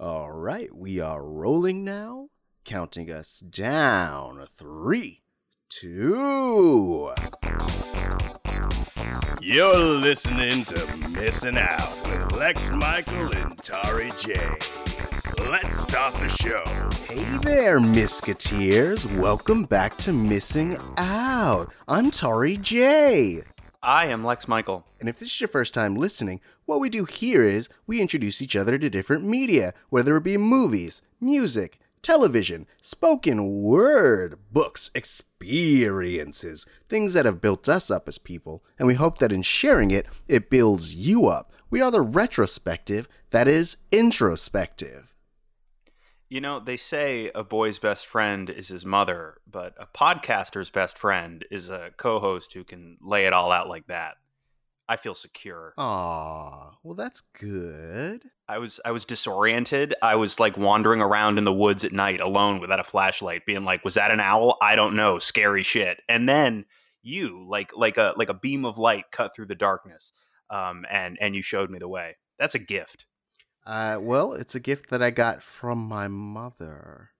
All right, we are rolling now, counting us down. Three, two. You're listening to Missing Out with Lex Michael and Tari J. Let's start the show. Hey there, Misketeers. Welcome back to Missing Out. I'm Tari J. I am Lex Michael. And if this is your first time listening, what we do here is we introduce each other to different media, whether it be movies, music, television, spoken word, books, experiences, things that have built us up as people, and we hope that in sharing it, it builds you up. We are the retrospective that is introspective. You know, they say a boy's best friend is his mother, but a podcaster's best friend is a co host who can lay it all out like that. I feel secure. Aw, well, that's good. I was I was disoriented. I was like wandering around in the woods at night alone without a flashlight, being like, "Was that an owl? I don't know. Scary shit." And then you, like like a like a beam of light, cut through the darkness, um, and and you showed me the way. That's a gift. Uh, well, it's a gift that I got from my mother.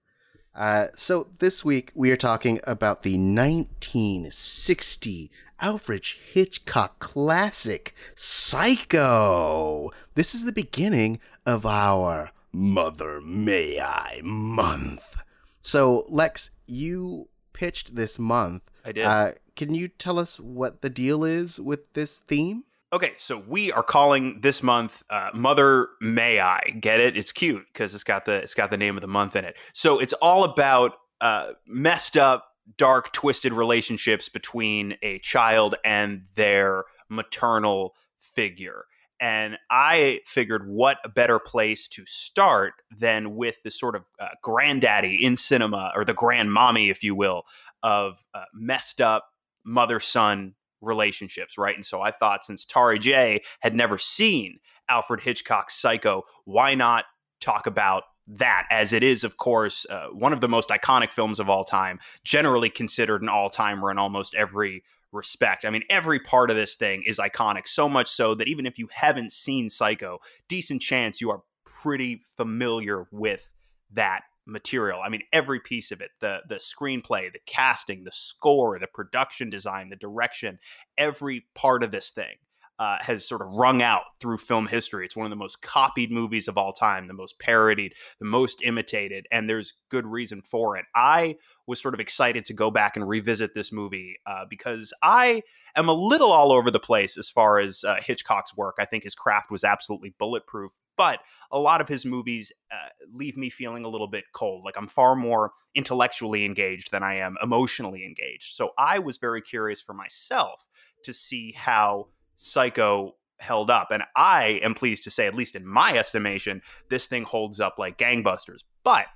Uh, so this week we are talking about the 1960 Alfred Hitchcock classic Psycho. This is the beginning of our Mother May I month. So Lex, you pitched this month. I did. Uh, can you tell us what the deal is with this theme? Okay, so we are calling this month uh, Mother May I. Get it? It's cute because it's got the it's got the name of the month in it. So it's all about uh, messed up, dark, twisted relationships between a child and their maternal figure. And I figured, what a better place to start than with the sort of uh, granddaddy in cinema, or the grandmommy, if you will, of uh, messed up mother son relationships, right? And so I thought since Tari J had never seen Alfred Hitchcock's Psycho, why not talk about that as it is, of course, uh, one of the most iconic films of all time, generally considered an all timer in almost every respect. I mean, every part of this thing is iconic, so much so that even if you haven't seen Psycho, decent chance you are pretty familiar with that material. I mean, every piece of it the the screenplay, the casting, the score, the production design, the direction, every part of this thing uh, has sort of rung out through film history. It's one of the most copied movies of all time, the most parodied, the most imitated, and there's good reason for it. I was sort of excited to go back and revisit this movie uh, because I am a little all over the place as far as uh, Hitchcock's work. I think his craft was absolutely bulletproof. But a lot of his movies uh, leave me feeling a little bit cold. Like I'm far more intellectually engaged than I am emotionally engaged. So I was very curious for myself to see how Psycho held up. And I am pleased to say, at least in my estimation, this thing holds up like gangbusters. But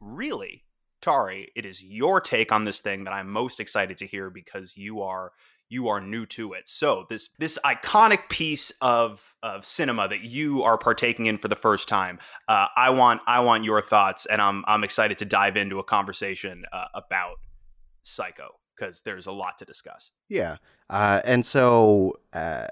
really, Tari, it is your take on this thing that I'm most excited to hear because you are you are new to it. So this this iconic piece of of cinema that you are partaking in for the first time, uh, I want I want your thoughts, and I'm I'm excited to dive into a conversation uh, about Psycho because there's a lot to discuss. Yeah, uh, and so uh,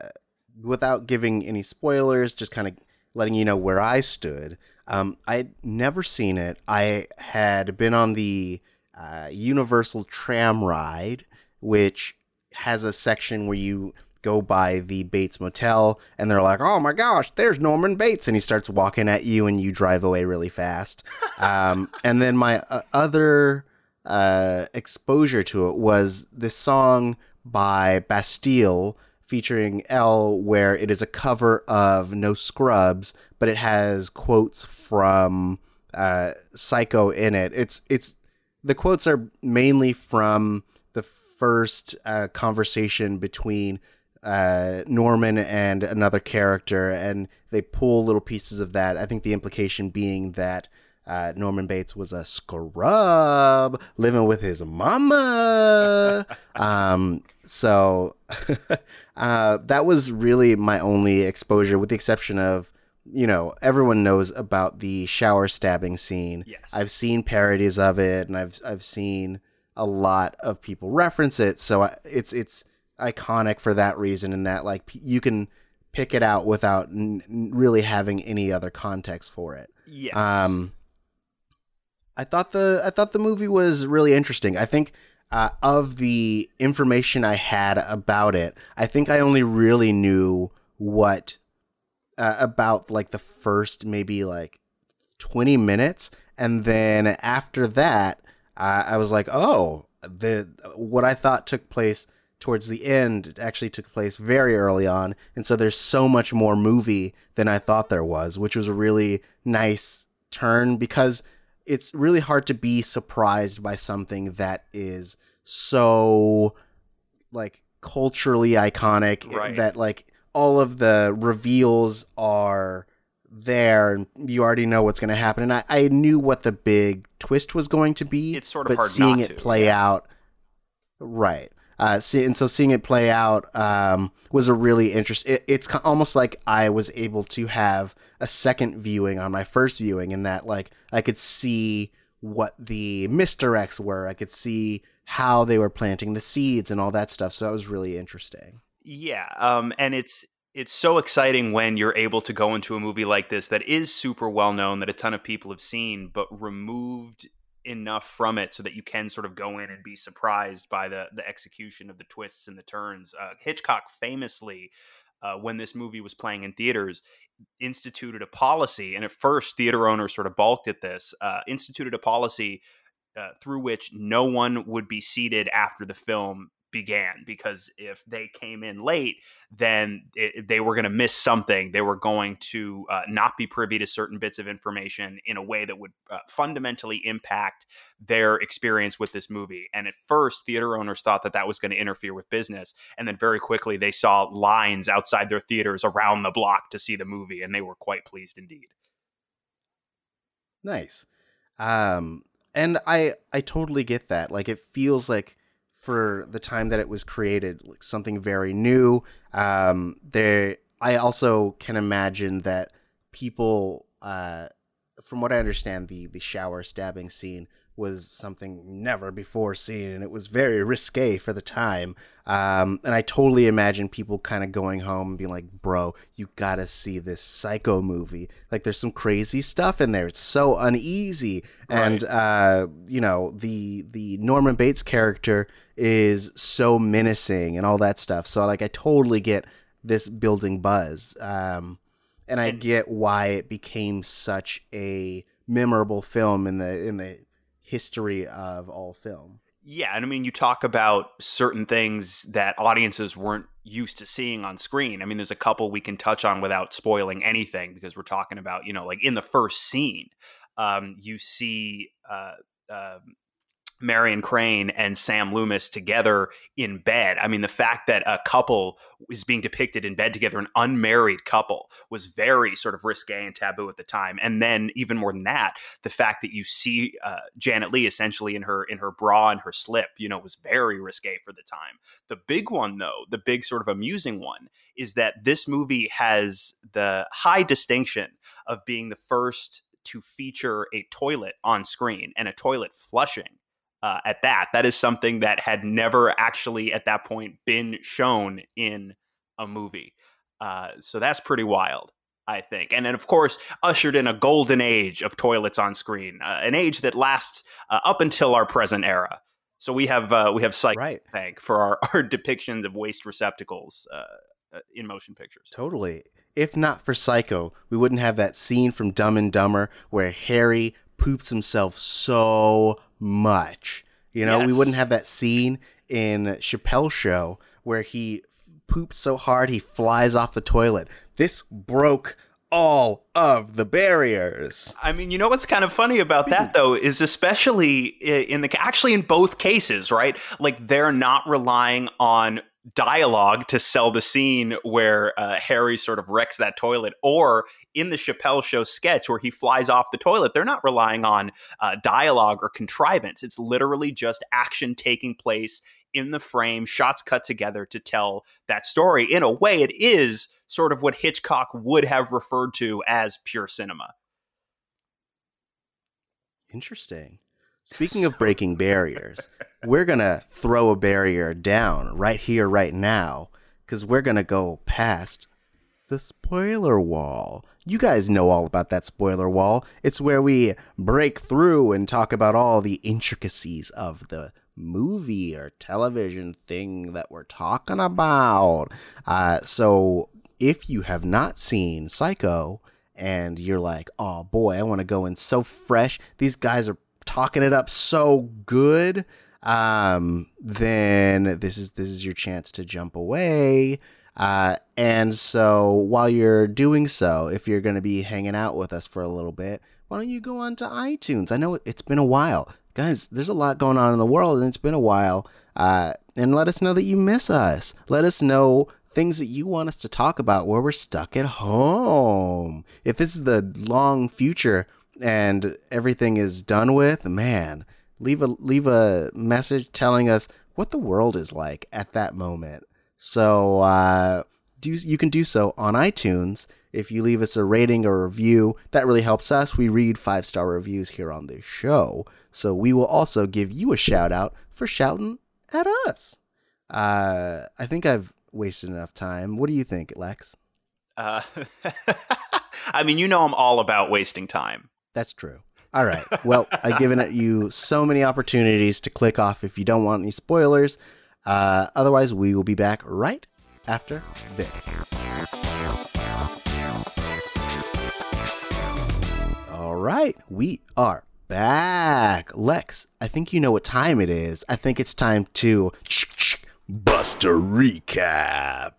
without giving any spoilers, just kind of letting you know where I stood. Um, I'd never seen it. I had been on the uh, Universal tram ride, which has a section where you go by the Bates Motel and they're like, "Oh my gosh, there's Norman Bates," and he starts walking at you, and you drive away really fast. um, and then my uh, other uh, exposure to it was this song by Bastille featuring Ella, where it is a cover of No Scrubs, but it has quotes from uh, Psycho in it. It's it's the quotes are mainly from the first uh, conversation between uh, Norman and another character, and they pull little pieces of that. I think the implication being that uh, Norman Bates was a scrub living with his mama. um, so uh, that was really my only exposure, with the exception of you know everyone knows about the shower stabbing scene. Yes. I've seen parodies of it, and I've I've seen a lot of people reference it. So I, it's it's iconic for that reason, and that like you can pick it out without n- really having any other context for it. Yes. Um, I thought the I thought the movie was really interesting. I think uh, of the information I had about it, I think I only really knew what uh, about like the first maybe like twenty minutes, and then after that, uh, I was like, oh, the what I thought took place towards the end actually took place very early on, and so there's so much more movie than I thought there was, which was a really nice turn because it's really hard to be surprised by something that is so like culturally iconic Right. that like all of the reveals are there and you already know what's going to happen and I, I knew what the big twist was going to be It's sort of but hard seeing not it to, play yeah. out right uh, see, and so seeing it play out um, was a really interesting It, it's almost like I was able to have a second viewing on my first viewing, in that like I could see what the misdirects were. I could see how they were planting the seeds and all that stuff. So that was really interesting. Yeah, um, and it's it's so exciting when you're able to go into a movie like this that is super well known that a ton of people have seen, but removed enough from it so that you can sort of go in and be surprised by the the execution of the twists and the turns. Uh, Hitchcock famously, uh, when this movie was playing in theaters, instituted a policy, and at first theater owners sort of balked at this. Uh, instituted a policy uh, through which no one would be seated after the film began because if they came in late then it, they were going to miss something they were going to uh, not be privy to certain bits of information in a way that would uh, fundamentally impact their experience with this movie and at first theater owners thought that that was going to interfere with business and then very quickly they saw lines outside their theaters around the block to see the movie and they were quite pleased indeed Nice. Um, and I I totally get that. Like it feels like for the time that it was created, like something very new. Um, there, I also can imagine that people, uh, from what I understand, the the shower stabbing scene was something never before seen, and it was very risque for the time. Um, and I totally imagine people kind of going home and being like, "Bro, you gotta see this Psycho movie. Like, there's some crazy stuff in there. It's so uneasy, and uh, you know, the the Norman Bates character is so menacing and all that stuff. So, like, I totally get this building buzz, um, and I get why it became such a memorable film in the in the history of all film. Yeah, and I mean, you talk about certain things that audiences weren't used to seeing on screen. I mean, there's a couple we can touch on without spoiling anything because we're talking about, you know, like in the first scene, um, you see uh, um Marion Crane and Sam Loomis together in bed. I mean, the fact that a couple is being depicted in bed together, an unmarried couple, was very sort of risque and taboo at the time. And then, even more than that, the fact that you see uh, Janet Leigh essentially in her in her bra and her slip, you know, was very risque for the time. The big one, though, the big sort of amusing one, is that this movie has the high distinction of being the first to feature a toilet on screen and a toilet flushing uh, at that. That is something that had never actually at that point been shown in a movie. Uh, so that's pretty wild. I think, and then of course ushered in a golden age of toilets on screen, uh, an age that lasts uh, up until our present era. So we have uh, we have Psych Right. thank for our, our depictions of waste receptacles uh, uh, in motion pictures. Totally. If not for Psycho, we wouldn't have that scene from Dumb and Dumber where Harry poops himself so much. You know, we wouldn't have that scene in Chappelle's show where he poops so hard he flies off the toilet. This broke all of the barriers. I mean, you know what's kind of funny about that though is especially in the actually in both cases, right? Like they're not relying on dialogue to sell the scene where uh, Harry sort of wrecks that toilet, or in the Chappelle Show sketch where he flies off the toilet. They're not relying on uh, dialogue or contrivance. It's literally just action taking place in the frame, shots cut together to tell that story. In a way, it is sort of what Hitchcock would have referred to as pure cinema. Interesting. Speaking of breaking barriers, we're going to throw a barrier down right here, right now, because we're going to go past the spoiler wall. You guys know all about that spoiler wall. It's where we break through and talk about all the intricacies of the movie or television thing that we're talking about. Uh, so if you have not seen Psycho and you're like, oh boy, I want to go in so fresh, these guys are talking it up so good. Um, then this is this is your chance to jump away. Uh, and so while you're doing so, if you're going to be hanging out with us for a little bit, why don't you go on to iTunes? I know it's been a while. Guys, there's a lot going on in the world and it's been a while. Uh, and let us know that you miss us. Let us know things that you want us to talk about where we're stuck at home. If this is the long future and everything is done with, man, leave a leave a message telling us what the world is like at that moment. So uh, do you can do so on iTunes. If you leave us a rating or review, that really helps us. We read five star reviews here on this show, so we will also give you a shout out for shouting at us. Uh, I think I've wasted enough time. What do you think, Lex? Uh, I mean, you know, I'm all about wasting time. That's true. All right. Well, I've given you so many opportunities to click off if you don't want any spoilers. Uh, otherwise, we will be back right after this. All right, we are back. Lex, I think you know what time it is. I think it's time to bust a recap.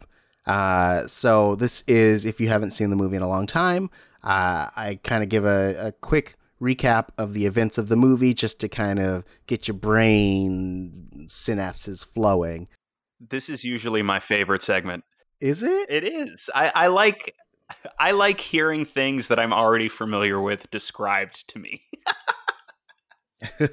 Uh, so this is if you haven't seen the movie in a long time. Uh, I kind of give a, a quick recap of the events of the movie just to kind of get your brain synapses flowing. This is usually my favorite segment. Is it? It is. I, I like I like hearing things that I'm already familiar with described to me.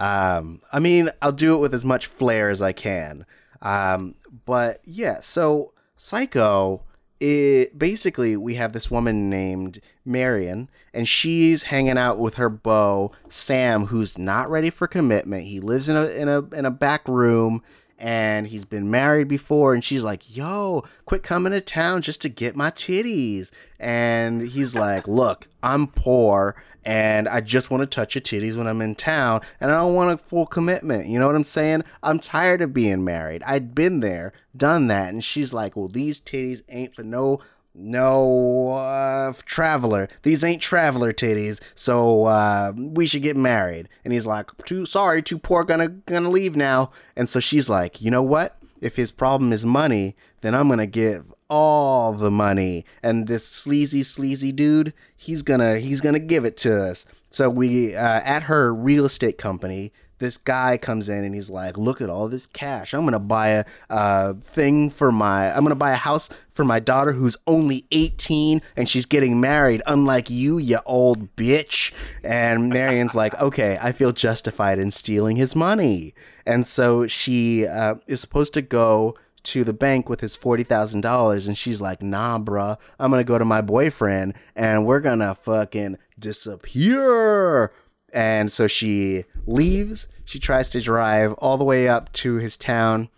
um, I mean, I'll do it with as much flair as I can. Um, but yeah, so Psycho it basically we have this woman named Marion and she's hanging out with her beau Sam who's not ready for commitment. He lives in a in a in a back room and he's been married before and she's like yo quit coming to town just to get my titties. And he's like look i'm poor and i just want to touch your titties when i'm in town and i don't want a full commitment. You know what i'm saying? I'm tired of being married. I'd been there done that. And she's like well these titties ain't for no no uh, traveler. These ain't traveler titties, so uh, we should get married. And he's like, too sorry, too poor, gonna gonna leave now. And so she's like, you know what? If his problem is money, then I'm gonna give all the money. And this sleazy, sleazy dude, he's gonna he's gonna give it to us. So we uh, at her real estate company, this guy comes in and he's like, "Look at all this cash. I'm gonna buy a uh, thing for my. I'm gonna buy a house for my daughter who's only 18 and she's getting married. Unlike you, you old bitch." And Marion's like, "Okay, I feel justified in stealing his money." And so she uh, is supposed to go to the bank with his $40,000 and she's like, nah, bruh, I'm gonna go to my boyfriend and we're gonna fucking disappear. And so she leaves. She tries to drive all the way up to his town.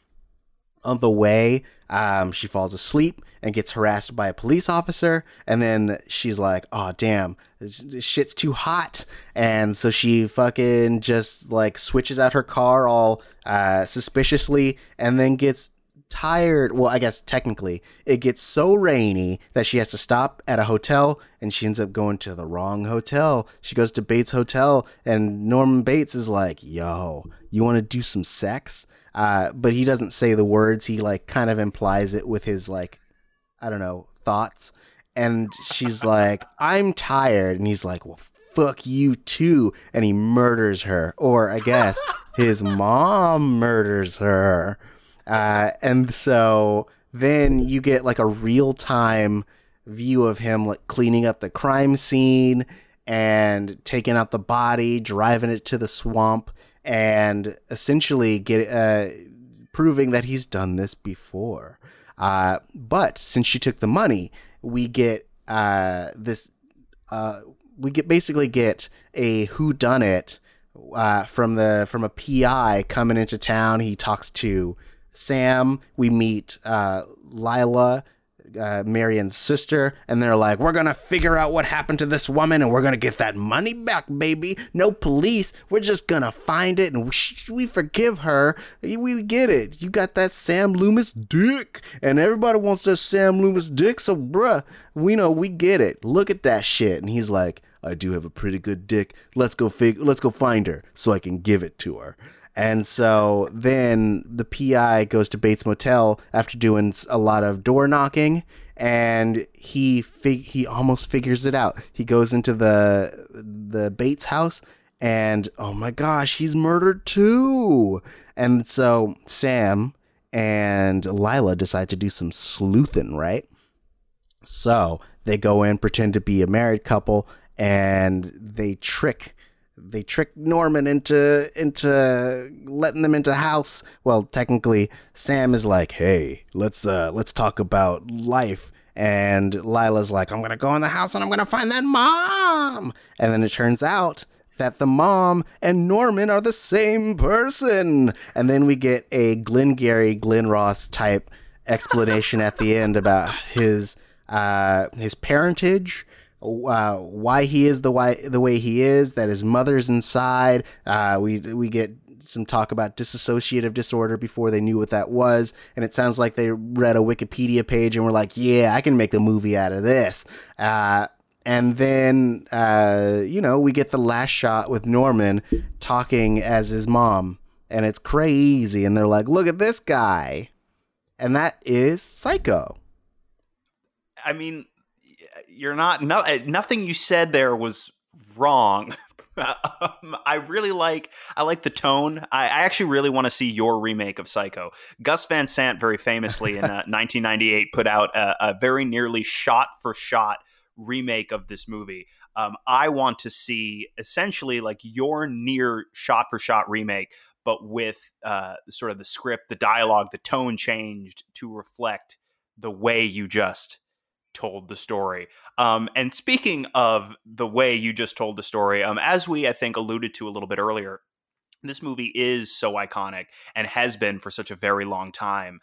On the way, um, she falls asleep and gets harassed by a police officer. And then she's like, oh, damn, this shit's too hot. And so she fucking just like switches out her car all uh, suspiciously and then gets tired. Well, I guess technically, it gets so rainy that she has to stop at a hotel and she ends up going to the wrong hotel. She goes to Bates Hotel and Norman Bates is like, yo, you want to do some sex? Uh, but he doesn't say the words. He like kind of implies it with his like, I don't know, thoughts. And she's like, I'm tired. And he's like, well, fuck you too. And he murders her. Or I guess his mom murders her. Uh, and so then you get like a real time view of him like cleaning up the crime scene and taking out the body, driving it to the swamp, and essentially get uh, proving that he's done this before. Uh, but since she took the money, we get uh, this. Uh, we get basically get a who done it uh, from the from a PI coming into town. He talks to Sam. We meet uh, Lila, uh, Marion's sister, and they're like, "We're gonna figure out what happened to this woman, and we're gonna get that money back, baby. No police. We're just gonna find it, and we, forgive her. We get it. You got that Sam Loomis dick, and everybody wants that Sam Loomis dick. So, bruh, we know we get it. Look at that shit." And he's like, "I do have a pretty good dick. Let's go fig. Let's go find her so I can give it to her." And so then the PI goes to Bates Motel after doing a lot of door knocking, and he fig- he almost figures it out. He goes into the the Bates house, and oh my gosh, he's murdered too. And so Sam and Lila decide to do some sleuthing, right? So they go in, pretend to be a married couple, and they trick they trick Norman into into letting them into house. Well, technically, Sam is like, "Hey, let's uh let's talk about life." And Lila's like, "I'm gonna go in the house and I'm gonna find that mom." And then it turns out that the mom and Norman are the same person. And then we get a Glengarry Glen Ross type explanation at the end about his uh his parentage uh, why he is the why the way he is, that his mother's inside. Uh, we we get some talk about dissociative disorder before they knew what that was, and it sounds like they read a Wikipedia page and were like, "Yeah, I can make a movie out of this." Uh, and then uh, you know we get the last shot with Norman talking as his mom, and it's crazy. And they're like, "Look at this guy," and that is Psycho. I mean, you're not no, eh, nothing you said there was wrong. um, I really like I like the tone. I, I actually really want to see your remake of Psycho. Gus Van Sant very famously in uh, 1998 put out a, a very nearly shot for shot remake of this movie. Um, I want to see essentially like your near shot for shot remake, but with uh, sort of the script, the dialogue, the tone changed to reflect the way you just told the story. Um, and speaking of the way you just told the story, um, as we I think alluded to a little bit earlier, this movie is so iconic and has been for such a very long time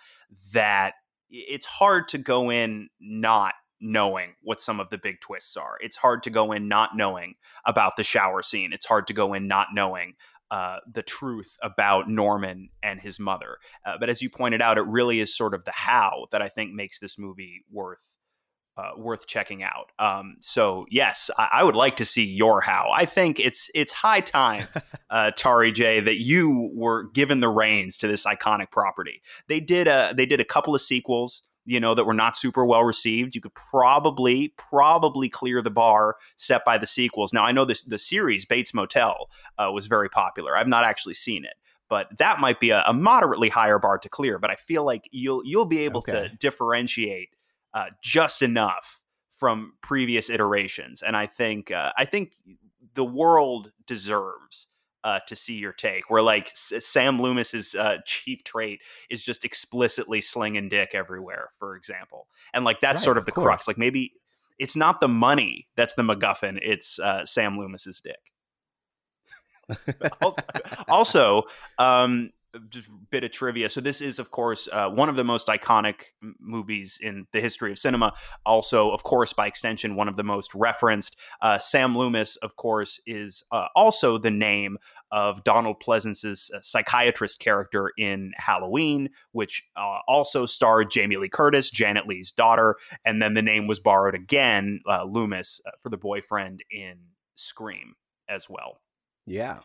that it's hard to go in not knowing what some of the big twists are. It's hard to go in not knowing about the shower scene. It's hard to go in not knowing uh, the truth about Norman and his mother. Uh, but as you pointed out, it really is sort of the how that I think makes this movie worth uh, worth checking out. Um, so yes, I, I, would like to see your how. I think it's it's high time, uh, Tari J, that you were given the reins to this iconic property. They did a they did a couple of sequels, you know, that were not super well received. You could probably probably clear the bar set by the sequels. Now I know this the series Bates Motel uh, was very popular. I've not actually seen it. But that might be a, a moderately higher bar to clear. But I feel like you'll you'll be able okay. to differentiate uh, just enough from previous iterations, and I think uh, I think the world deserves uh, to see your take. Where like Sam Loomis's uh, chief trait is just explicitly slinging dick everywhere, for example, and like that's right, sort of, of the course. crux. Like maybe it's not the money that's the MacGuffin; it's uh, Sam Loomis's dick. also, um, just bit of trivia. So this is, of course, uh, one of the most iconic movies in the history of cinema. Also, of course, by extension, one of the most referenced. Uh, Sam Loomis, of course, is uh, also the name of Donald Pleasence's uh, psychiatrist character in Halloween, which uh, also starred Jamie Lee Curtis, Janet Leigh's daughter, and then the name was borrowed again, uh, Loomis, for the boyfriend in Scream as well. Yeah.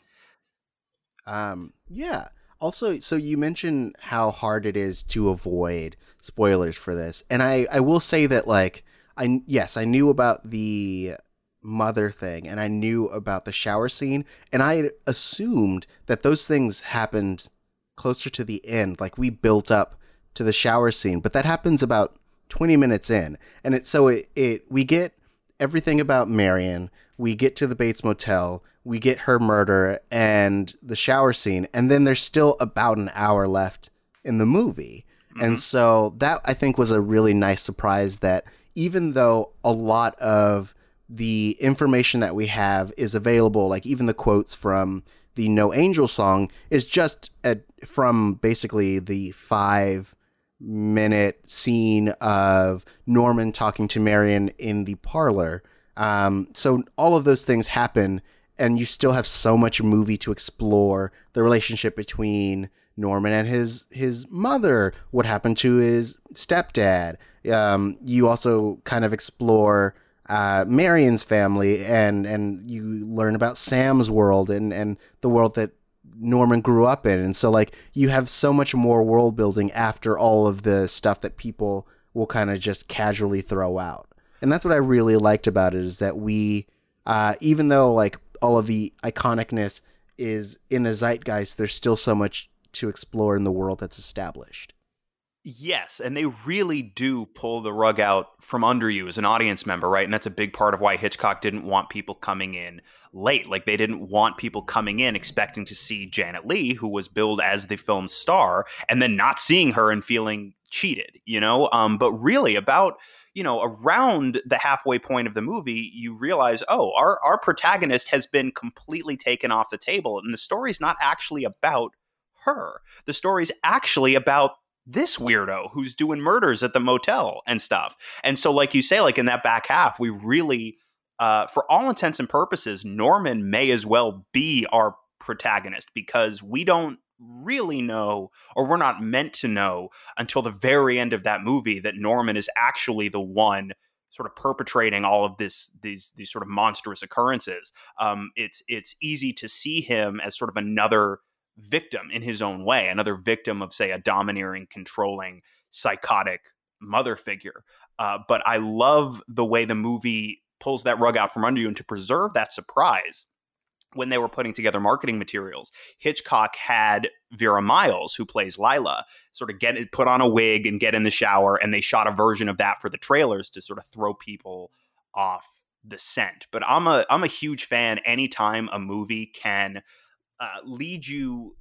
Um, yeah. Also, so you mentioned how hard it is to avoid spoilers for this, and I I will say that like I yes I knew about the mother thing and I knew about the shower scene, and I assumed that those things happened closer to the end, like we built up to the shower scene, but that happens about 20 minutes in, and it so it, it we get everything about Marion. We get to the Bates Motel we get her murder and the shower scene, and then there's still about an hour left in the movie. Mm-hmm. And so that I think was a really nice surprise that even though a lot of the information that we have is available, like even the quotes from the No Angel song is just a, from basically the five minute scene of Norman talking to Marion in the parlor. Um, so all of those things happen, and you still have so much movie to explore the relationship between Norman and his his mother, what happened to his stepdad. Um, you also kind of explore uh, Marion's family, and and you learn about Sam's world and and the world that Norman grew up in, and so like you have so much more world building after all of the stuff that people will kind of just casually throw out, and that's what I really liked about it is that we, uh, even though like all of the iconicness is in the zeitgeist, there's still so much to explore in the world that's established. Yes, and they really do pull the rug out from under you as an audience member, right? And that's a big part of why Hitchcock didn't want people coming in late. Like they didn't want people coming in expecting to see Janet Leigh, who was billed as the film's star, and then not seeing her and feeling cheated, you know? Um, but really about you know, around the halfway point of the movie, you realize, oh, our our protagonist has been completely taken off the table, and the story's not actually about her. The story's actually about this weirdo who's doing murders at the motel and stuff. And so, like you say, like in that back half, we really, uh, for all intents and purposes, Norman may as well be our protagonist because we don't really know, or we're not meant to know until the very end of that movie that Norman is actually the one sort of perpetrating all of this these these sort of monstrous occurrences. Um, it's it's easy to see him as sort of another victim in his own way, another victim of, say, a domineering, controlling, psychotic mother figure. Uh, but I love the way the movie pulls that rug out from under you and to preserve that surprise when they were putting together marketing materials, Hitchcock had Vera Miles, who plays Lila, sort of get put on a wig and get in the shower, and they shot a version of that for the trailers to sort of throw people off the scent. But I'm a I'm a huge fan anytime a movie can uh, lead you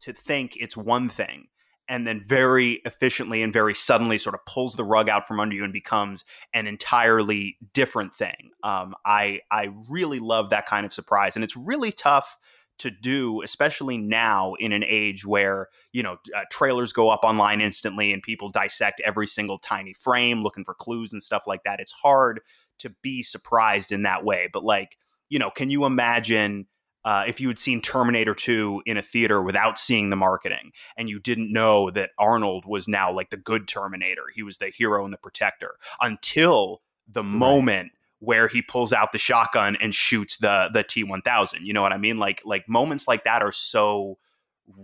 to think it's one thing and then very efficiently and very suddenly sort of pulls the rug out from under you and becomes an entirely different thing. Um, I I really love that kind of surprise, and it's really tough to do, especially now in an age where you know uh, trailers go up online instantly and people dissect every single tiny frame looking for clues and stuff like that. It's hard to be surprised in that way, but like you know, can you imagine? Uh, if you had seen Terminator 2 in a theater without seeing the marketing and you didn't know that Arnold was now like the good Terminator, he was the hero and the protector until the right. moment where he pulls out the shotgun and shoots the the T1000. You know what I mean? Like like moments like that are so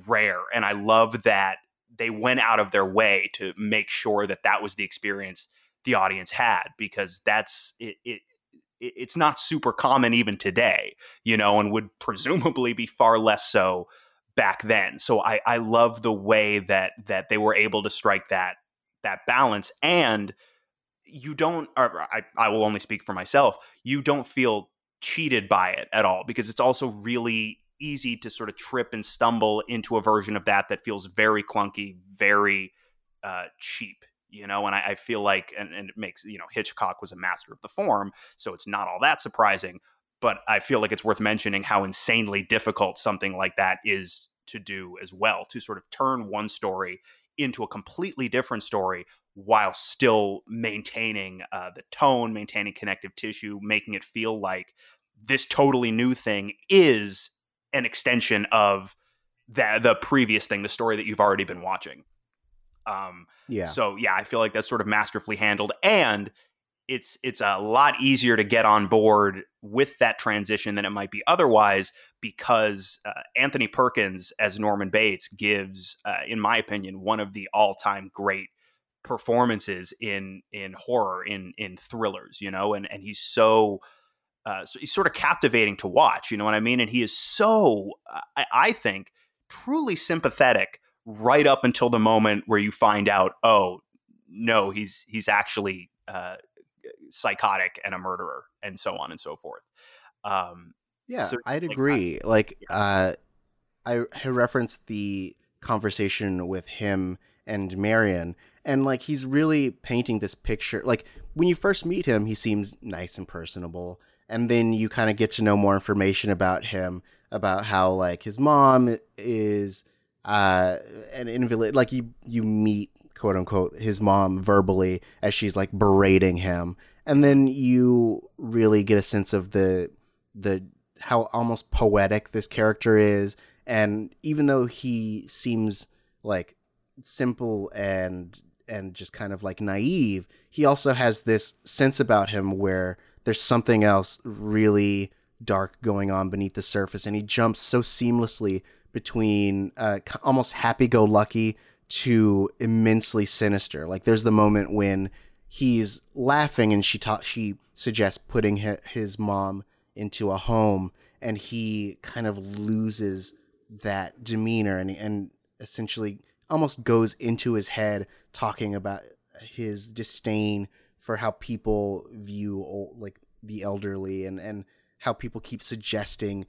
rare and I love that they went out of their way to make sure that that was the experience the audience had because that's it, it it's not super common even today, you know, and would presumably be far less so back then. So I, I love the way that that they were able to strike that that balance and you don't I, I will only speak for myself, you don't feel cheated by it at all because it's also really easy to sort of trip and stumble into a version of that that feels very clunky, very uh, cheap you know, and I, I feel like, and, and it makes, you know, Hitchcock was a master of the form, so it's not all that surprising. But I feel like it's worth mentioning how insanely difficult something like that is to do as well, to sort of turn one story into a completely different story while still maintaining uh, the tone, maintaining connective tissue, making it feel like this totally new thing is an extension of the the previous thing, the story that you've already been watching. Um, yeah. So yeah, I feel like that's sort of masterfully handled, and it's it's a lot easier to get on board with that transition than it might be otherwise because uh, Anthony Perkins as Norman Bates gives, uh, in my opinion, one of the all time great performances in in horror in in thrillers. You know, and and he's so. Uh, so he's sort of captivating to watch, you know what I mean? And he is so, I, I think, truly sympathetic right up until the moment where you find out, oh no, he's he's actually uh, psychotic and a murderer, and so on and so forth. Um, yeah, so, I'd like, agree. I, like, uh, I, I referenced the conversation with him and Marion, and like he's really painting this picture. Like when you first meet him, he seems nice and personable, and then you kind of get to know more information about him, about how like his mom is uh, an invalid. Like you you meet quote unquote his mom verbally as she's like berating him and then you really get a sense of the the how almost poetic this character is and even though he seems like simple and and just kind of like naive he also has this sense about him where there's something else really dark going on beneath the surface and he jumps so seamlessly between uh, almost happy-go-lucky to immensely sinister. Like there's the moment when he's laughing and she ta- she suggests putting his mom into a home and he kind of loses that demeanor and and essentially almost goes into his head talking about his disdain for how people view old, like the elderly and and how people keep suggesting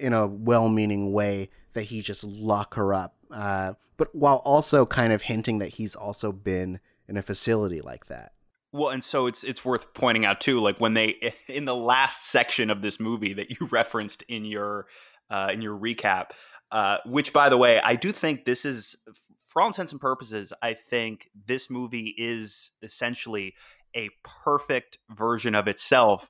in a well-meaning way that he just lock her up uh, but while also kind of hinting that he's also been in a facility like that. Well, and so it's it's worth pointing out too, like when they in the last section of this movie that you referenced in your uh, in your recap, uh, which by the way, I do think this is for all intents and purposes, I think this movie is essentially a perfect version of itself,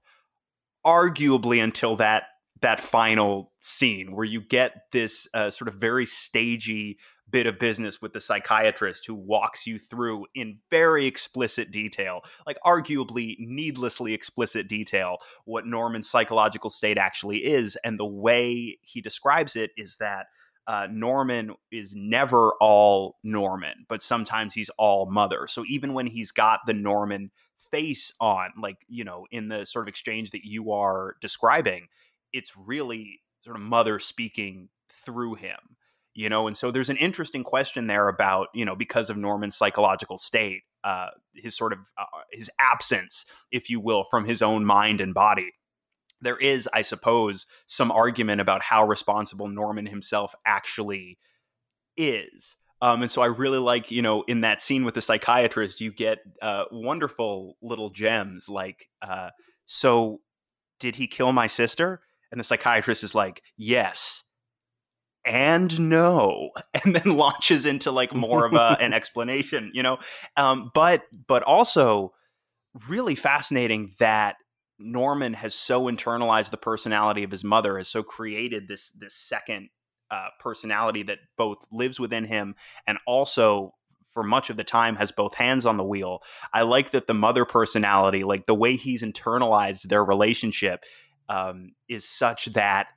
arguably until that that final scene where you get this uh, sort of very stagey bit of business with the psychiatrist who walks you through in very explicit detail, like arguably needlessly explicit detail, what Norman's psychological state actually is. And the way he describes it is that uh, Norman is never all Norman, but sometimes he's all mother. So even when he's got the Norman face on, like, you know, in the sort of exchange that you are describing, it's really sort of mother speaking through him you know and so there's an interesting question there about you know because of norman's psychological state uh, his sort of uh, his absence if you will from his own mind and body there is i suppose some argument about how responsible norman himself actually is um, and so i really like you know in that scene with the psychiatrist you get uh, wonderful little gems like uh, so did he kill my sister and the psychiatrist is like yes and no. And then launches into like more of a, an explanation you know? Um, but but also really fascinating that norman has so internalized the personality of his mother has so created this this second uh, personality that both lives within him and also for much of the time has both hands on the wheel. I like that the mother personality like the way he's internalized their relationship um, is such that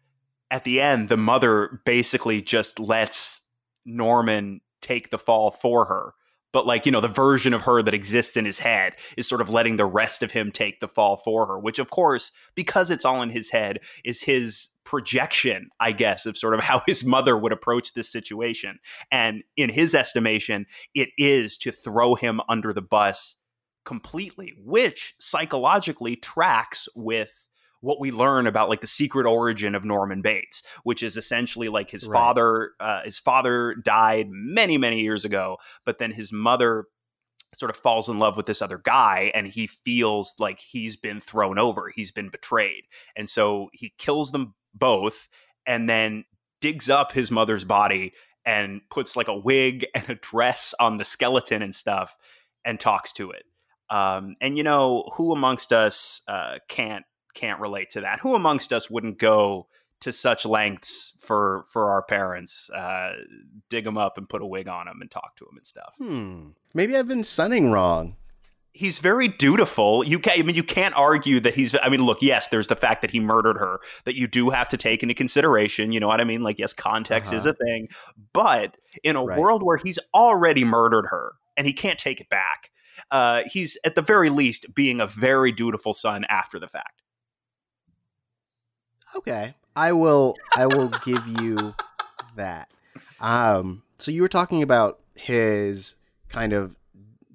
at the end, the mother basically just lets Norman take the fall for her. But like, you know, the version of her that exists in his head is sort of letting the rest of him take the fall for her, which of course, because it's all in his head, is his projection, I guess, of sort of how his mother would approach this situation. And in his estimation, it is to throw him under the bus completely, which psychologically tracks with what we learn about like the secret origin of Norman Bates, which is essentially like his right. father. Uh, his father died many many years ago, but then his mother sort of falls in love with this other guy and he feels like he's been thrown over he's been betrayed and so he kills them both and then digs up his mother's body and puts like a wig and a dress on the skeleton and stuff and talks to it um, and you know who amongst us uh, can't can't relate to that. Who amongst us wouldn't go to such lengths for for our parents, uh, dig them up and put a wig on them and talk to them and stuff? Hmm. Maybe I've been sunning wrong. He's very dutiful. You can I mean, you can't argue that he's. I mean, look, yes, there's the fact that he murdered her that you do have to take into consideration. You know what I mean? Like, yes, context uh-huh. is a thing, but in a right. world where he's already murdered her and he can't take it back, uh, he's at the very least being a very dutiful son after the fact. Okay, I will. I will give you that. Um, so you were talking about his kind of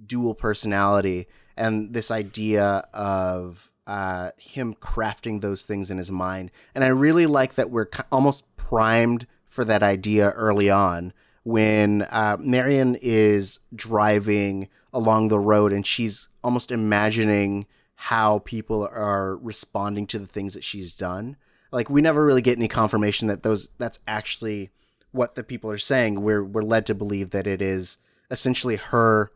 dual personality and this idea of uh, him crafting those things in his mind, and I really like that we're almost primed for that idea early on when uh, Marion is driving along the road and she's almost imagining how people are responding to the things that she's done like we never really get any confirmation that those that's actually what the people are saying. We're we're led to believe that it is essentially her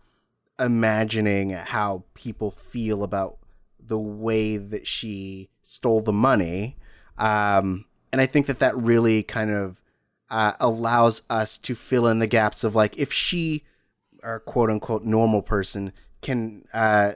imagining how people feel about the way that she stole the money. Um, and I think that that really kind of uh, allows us to fill in the gaps of like if she, or quote unquote normal person, can uh,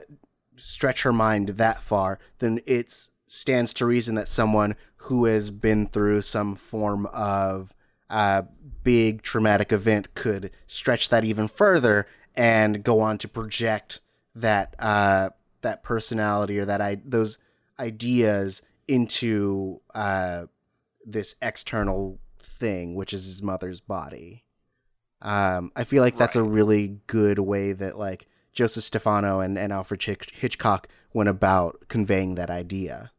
stretch her mind that far, then it stands to reason that someone who has been through some form of uh, big traumatic event could stretch that even further and go on to project that uh, that personality or that I those ideas into uh, this external thing, which is his mother's body. Um, I feel like that's right. a really good way that like Joseph Stefano and, and Alfred Hitchcock went about conveying that idea.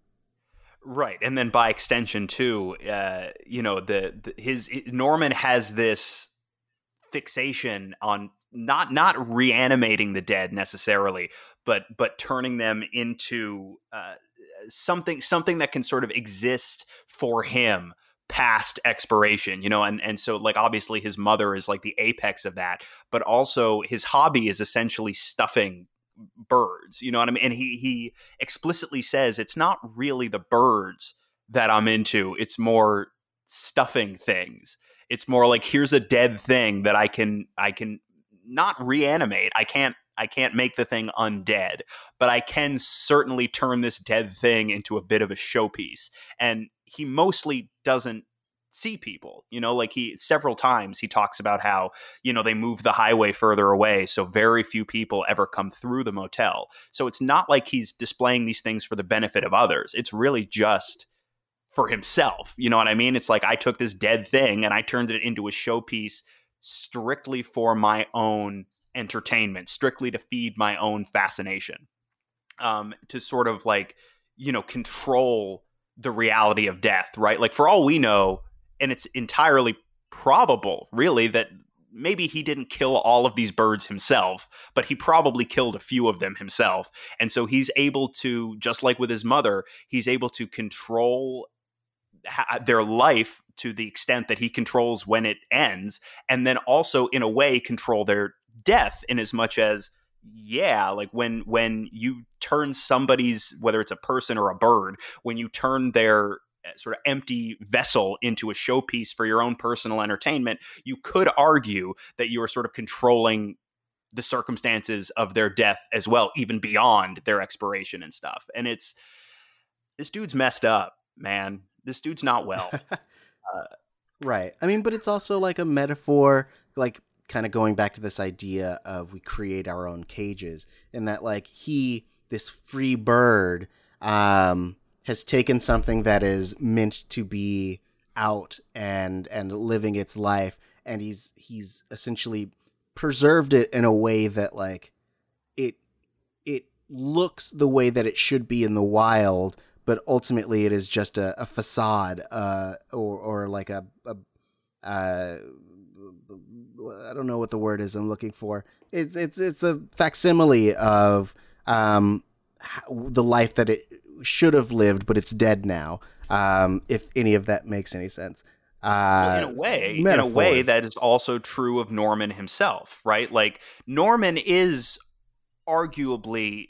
Right, and then by extension too, uh, you know, the, the his Norman has this fixation on not not reanimating the dead necessarily, but but turning them into uh, something something that can sort of exist for him past expiration you know and and so like obviously his mother is like the apex of that but also his hobby is essentially stuffing birds you know what i mean and he he explicitly says it's not really the birds that i'm into it's more stuffing things it's more like here's a dead thing that i can i can not reanimate i can't I can't make the thing undead, but I can certainly turn this dead thing into a bit of a showpiece. And he mostly doesn't see people you know like he several times he talks about how you know they move the highway further away so very few people ever come through the motel. So it's not like he's displaying these things for the benefit of others. It's really just for himself you know what i mean? It's like i took this dead thing and i turned it into a showpiece strictly for my own entertainment strictly to feed my own fascination um to sort of like you know control the reality of death, right? Like for all we know, and it's entirely probable, really, that maybe he didn't kill all of these birds himself, but he probably killed a few of them himself. And so he's able to, just like with his mother, he's able to control their life to the extent that he controls when it ends, and then also, in a way, control their death in as much as yeah like when when you turn somebody's whether it's a person or a bird when you turn their sort of empty vessel into a showpiece for your own personal entertainment you could argue that you are sort of controlling the circumstances of their death as well even beyond their expiration and stuff. And it's this dude's messed up man. This dude's not well. Uh, right. I mean but it's also like a metaphor like kind of going back to this idea of we create our own cages and that like he this free bird um, has taken something that is meant to be out and and living its life and he's he's essentially preserved it in a way that like it it looks the way that it should be in the wild but ultimately it is just a, a facade uh, or or like a, a uh, I don't know what the word is I'm looking for. It's it's it's a facsimile of um, the life that it should have lived, but it's dead now. Um, if any of that makes any sense. Uh, well, in a way, metaphors. in a way that is also true of Norman himself, right? Like Norman is arguably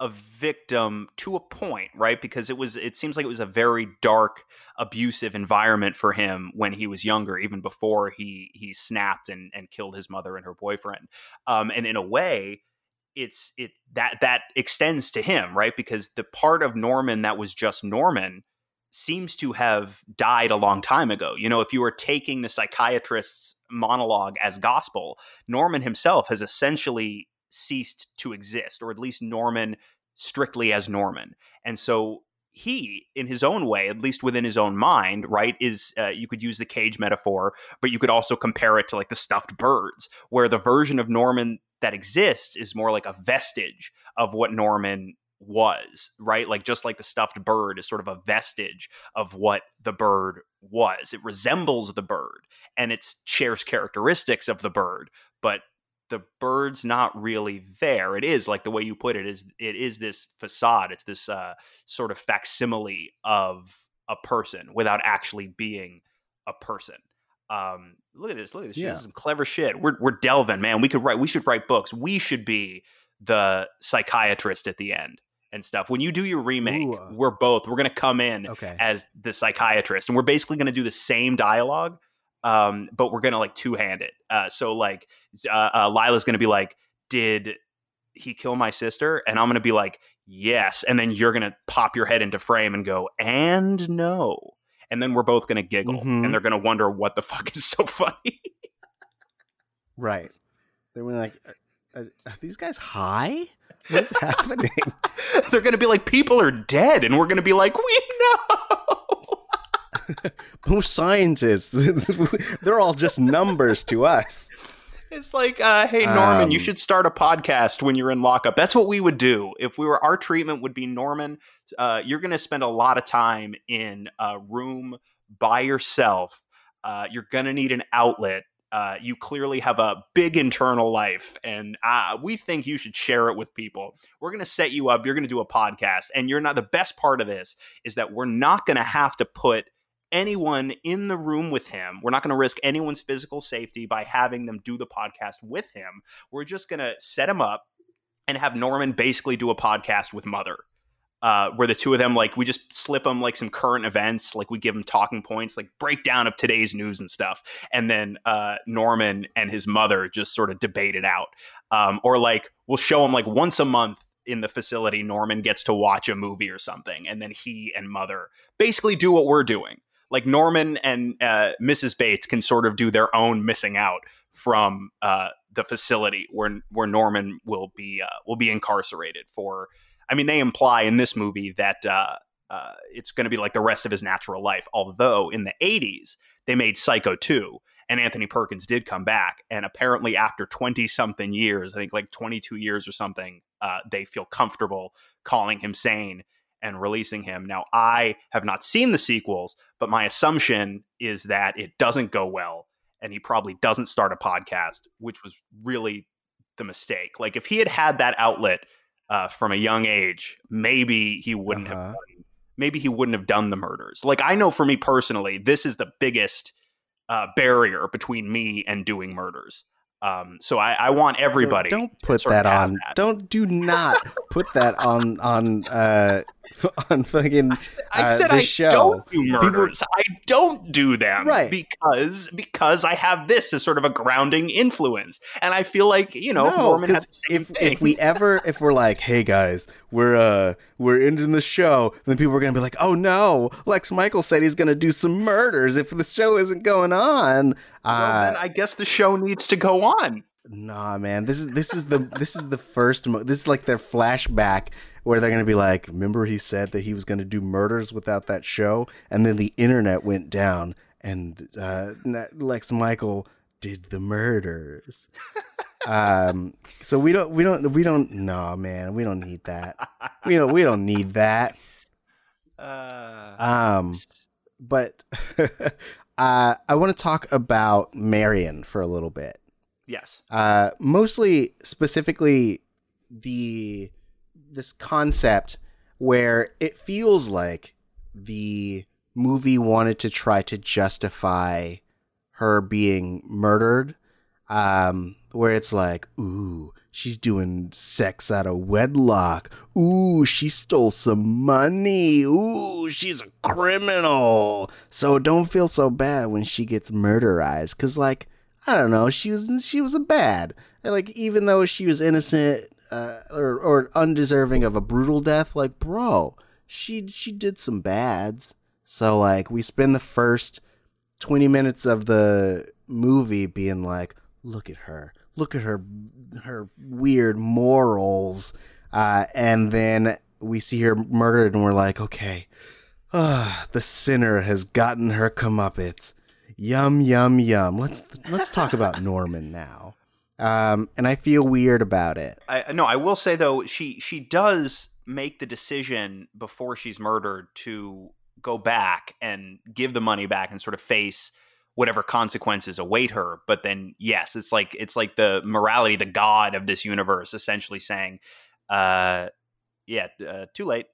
a victim to a point, right? Because it was it seems like it was a very dark, abusive environment for him when he was younger, even before he he snapped and and killed his mother and her boyfriend. Um, and in a way, it's it that that extends to him, right? Because the part of Norman that was just Norman seems to have died a long time ago. You know, if you were taking the psychiatrist's monologue as gospel, Norman himself has essentially ceased to exist, or at least Norman strictly as Norman. And so he, in his own way, at least within his own mind, right, is uh, you could use the cage metaphor, but you could also compare it to like the stuffed birds, where the version of Norman that exists is more like a vestige of what Norman was, right? Like just like the stuffed bird is sort of a vestige of what the bird was. It resembles the bird and it shares characteristics of the bird, but the bird's not really there. It is like the way you put it is it is this facade. It's this uh, sort of facsimile of a person without actually being a person. Um, look at this. Look at this. Yeah. This is some clever shit. We're we're delving, man. We could write. We should write books. We should be the psychiatrist at the end and stuff. When you do your remake, Ooh, uh, we're both. We're gonna come in Okay. as the psychiatrist, and we're basically gonna do the same dialogue, um, but we're gonna like two hand it. Uh, so like, uh, uh, Lila's gonna be like, "Did he kill my sister?" And I'm gonna be like, "Yes," and then you're gonna pop your head into frame and go, "And no." And then we're both gonna giggle, Mhm. and they're gonna wonder what the fuck is so funny. Right. They were like, are, are- these guys high? What's happening? they're gonna be like, "People are dead," and we're gonna be like, "We know." Most scientists, they're all just numbers to us. It's like, uh, hey Norman, you Um, should start a podcast when you're in lockup. That's what we would do if we were. Our treatment would be Norman. Uh, you're going to spend a lot of time in a room by yourself. Uh, you're going to need an outlet. Uh, you clearly have a big internal life, and uh, we think you should share it with people. We're going to set you up. You're going to do a podcast, and you're not. The best part of this is that we're not going to have to put anyone in the room with him. We're not going to risk anyone's physical safety by having them do the podcast with him. We're just going to set him up and have Norman basically do a podcast with Mother. Uh, where the two of them like we just slip them like some current events like we give them talking points like breakdown of today's news and stuff and then uh, norman and his mother just sort of debate it out um, or like we'll show him like once a month in the facility norman gets to watch a movie or something and then he and mother basically do what we're doing like Norman and uh, Mrs. Bates can sort of do their own missing out from uh, the facility where where Norman will be uh, will be incarcerated for. I mean, they imply in this movie that uh, uh, it's going to be like the rest of his natural life. Although in the '80s they made Psycho 2, and Anthony Perkins did come back, and apparently after 20 something years, I think like 22 years or something, uh, they feel comfortable calling him sane and releasing him. Now, I have not seen the sequels, but my assumption is that it doesn't go well and he probably doesn't start a podcast, which was really the mistake. Like if he had had that outlet uh, from a young age, maybe he wouldn't have Uh-huh. done, maybe he wouldn't have done the murders. Like I know for me personally, this is the biggest uh, barrier between me and doing murders. Um, so I, I want everybody. Don't, don't put that on. that. Don't do not put that on on uh on fucking I uh, said this I show. don't do People- murders. I don't do them Right. because because I have this as sort of a grounding influence, and I feel like you know if no, Norman had 'cause if thing. if we ever if we're like, hey guys, we're uh we're ending the show, then people are gonna be like, oh no, Lex Michael said he's gonna do some murders if the show isn't going on. Well, Uh, then I guess the show needs to go on. Nah, man. This is this is the this is the first. Mo- this is like their flashback where they're gonna be like, remember he said that he was gonna do murders without that show, and then the internet went down, and uh, Lex Michael did the murders. um. So we don't we don't we don't. No, man. We don't need that. We don't we don't need that. Uh, Um. But uh, I want to talk about Marion for a little bit yes. uh, mostly specifically the this concept where it feels like the movie wanted to try to justify her being murdered um where it's like ooh she's doing sex out of wedlock ooh she stole some money ooh she's a criminal so don't feel so bad when she gets murderized cuz like I don't know. She was she was a bad. Like even though she was innocent uh, or or undeserving of a brutal death, like bro, she she did some bads. So like we spend the first twenty minutes of the movie being like, look at her, look at her her weird morals, uh, and then we see her murdered, and we're like, okay, ah, the sinner has gotten her comeuppance. Yum yum yum. Let's let's talk about Norman now. Um, and I feel weird about it. I no, I will say though, she she does make the decision before she's murdered to go back and give the money back and sort of face whatever consequences await her. But then, yes, it's like it's like the morality, the god of this universe, essentially saying, uh, "Yeah, uh, too late.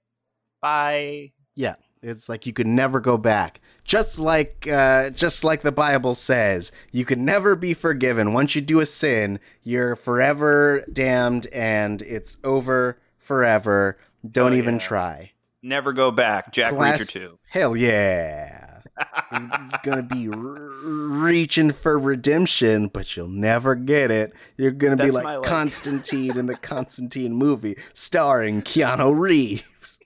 Bye." Yeah. It's like you could never go back. Just like uh, just like the Bible says, you can never be forgiven. Once you do a sin, you're forever damned and it's over forever. Don't Oh, even yeah. try. Never go back. Jack Class- Reacher 2. Hell yeah. You're gonna be reaching for redemption, but you'll never get it. You're gonna be That's like, like- Constantine in the Constantine movie, starring Keanu Reeves.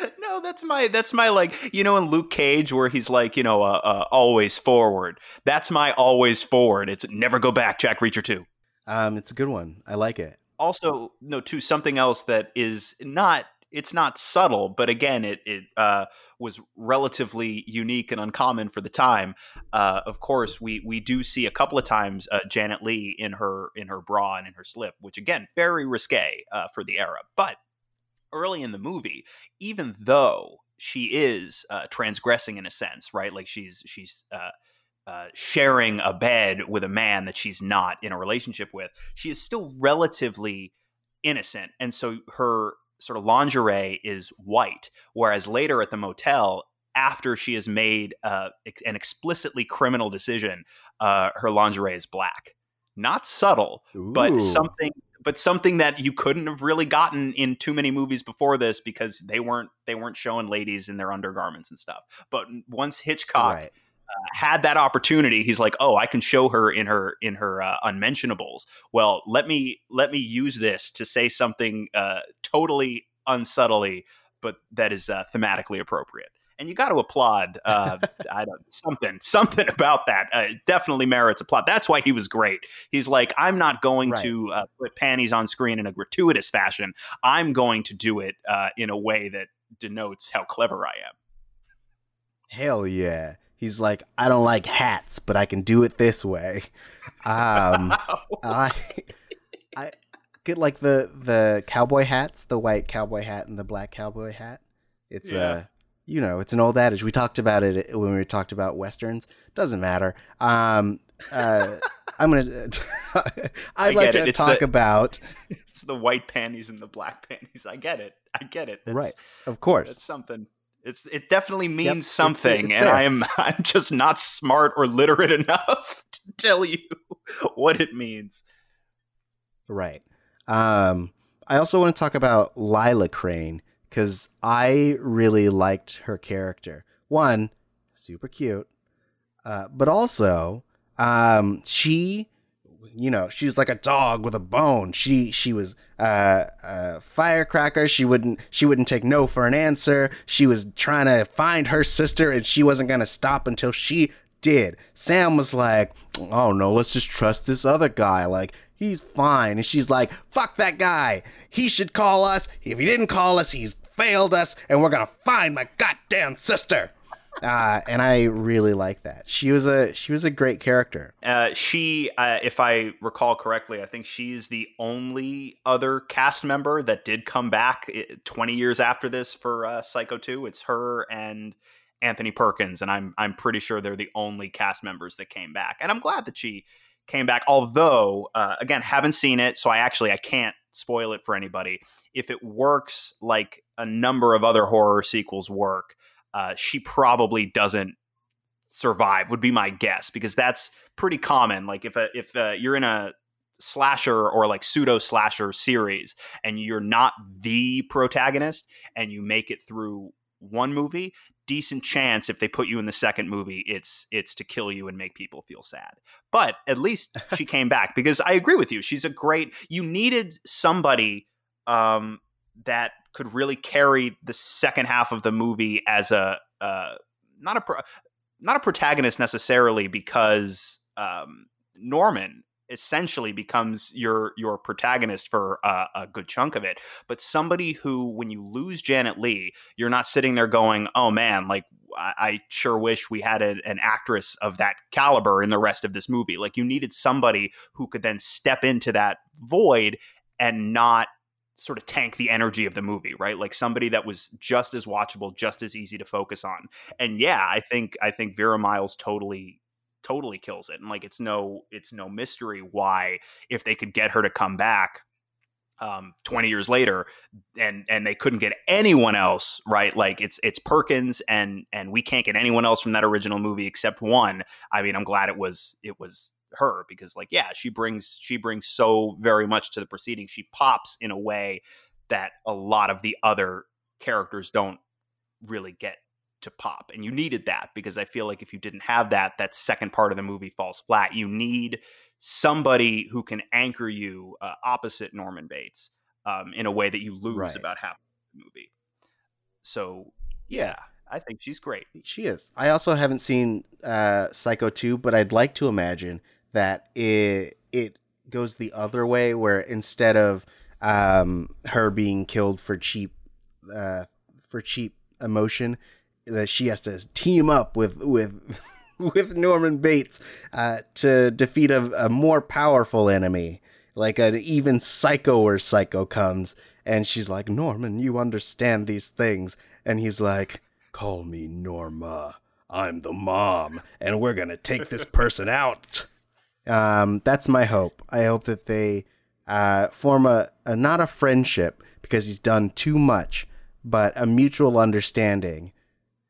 no, that's my that's my like you know in Luke Cage where he's like you know uh, uh, always forward. That's my always forward. It's never go back. Jack Reacher two. Um, it's a good one. I like it. Also, no, to something else that is not it's not subtle, but again, it it uh, was relatively unique and uncommon for the time. Uh, of course, we we do see a couple of times uh, Janet Leigh in her in her bra and in her slip, which again very risque uh, for the era. But early in the movie, even though she is uh, transgressing in a sense, right? Like she's she's uh, uh, sharing a bed with a man that she's not in a relationship with, she is still relatively innocent, and so her sort of lingerie is white, whereas later at the motel. After she has made uh, an explicitly criminal decision, uh, her lingerie is black. Not subtle, but something but something that you couldn't have really gotten in too many movies before this because they weren't they weren't showing ladies in their undergarments and stuff but once hitchcock Right. Had that opportunity he's like oh i can show her in her in her uh, unmentionables well let me let me use this to say something uh, totally unsubtly but that is uh, thematically appropriate and you got to applaud uh, I don't something something about that uh, definitely merits applaud. That's why he was great. He's like, I'm not going Right. to uh, put panties on screen in a gratuitous fashion. I'm going to do it uh, in a way that denotes how clever I am. Hell yeah. He's like, I don't like hats, but I can do it this way. Um, I, I get like the the cowboy hats, the white cowboy hat and the black cowboy hat. It's Yeah. uh you know, it's an old adage. We talked about it when we talked about westerns. Doesn't matter. Um, uh, I'm gonna. I'd like it. to It's talk the- about. it's the white panties and the black panties. I get it. I get it. That's, Right. Of course. That's something. It's it definitely means it's- something, it's and there. I am I'm just not smart or literate enough to tell you what it means. Right. Um, I also want to talk about Lila Crane because I really liked her character. One, super cute, uh, but also um, she, you know, she was like a dog with a bone. She she was uh, a firecracker. She wouldn't she wouldn't take no for an answer. She was trying to find her sister, and she wasn't gonna stop until she did. Sam was like, oh no, let's just trust this other guy. Like, he's fine. And she's like, fuck that guy. He should call us. If he didn't call us, he's failed us, and we're gonna find my goddamn sister. Uh, and I really like that. She was a she was a great character. Uh, she, uh, if I recall correctly, I think she's the only other cast member that did come back eh, 20 years after this for uh, Psycho 2. It's her and Anthony Perkins, and I'm I'm pretty sure they're the only cast members that came back. And I'm glad that she came back. Although, uh, again, haven't seen it, so I actually I can't spoil it for anybody. If it works like a number of other horror sequels work, uh, she probably doesn't survive would be my guess because that's pretty common. Like if a, if uh, you're in a slasher or like pseudo slasher series and you're not the protagonist and you make it through one movie decent chance if they put you in the second movie it's it's to kill you and make people feel sad. But at least she came back because i agree with you. She's a great you needed somebody um that could really carry the second half of the movie as a uh not a pro- not a protagonist necessarily because um, Norman essentially becomes your your protagonist for a, a good chunk of it. But somebody who when you lose Janet Leigh you're not sitting there going oh man like i, I sure wish we had a, an actress of that caliber in the rest of this movie. Like you needed somebody who could then step into that void and not sort of tank the energy of the movie right? Like somebody that was just as watchable just as easy to focus on. And yeah i think i think vera miles totally totally kills it. And like it's no it's no mystery why if they could get her to come back um, 20 years later and and they couldn't get anyone else right? Like it's it's perkins and and we can't get anyone else from that original movie except one. I mean i'm glad it was it was her because like yeah she brings she brings so very much to the proceeding she pops in a way that a lot of the other characters don't really get to pop and you needed that because i feel like if you didn't have that that second part of the movie falls flat you need somebody who can anchor you uh, opposite Norman Bates um, in a way that you lose right. about half the movie. So yeah, I think she's great. She is. I also haven't seen uh, Psycho 2, but I'd like to imagine that it it goes the other way, where instead of um, her being killed for cheap uh, for cheap emotion, that she has to team up with with with Norman Bates uh, to defeat a, a, more powerful enemy. Like an even psycho or psycho comes, and she's like, Norman, you understand these things. And he's like, Call me Norma. I'm the mom, and we're gonna take this person out. Um, that's my hope. I hope that they uh, form a, a not a friendship because he's done too much, but a mutual understanding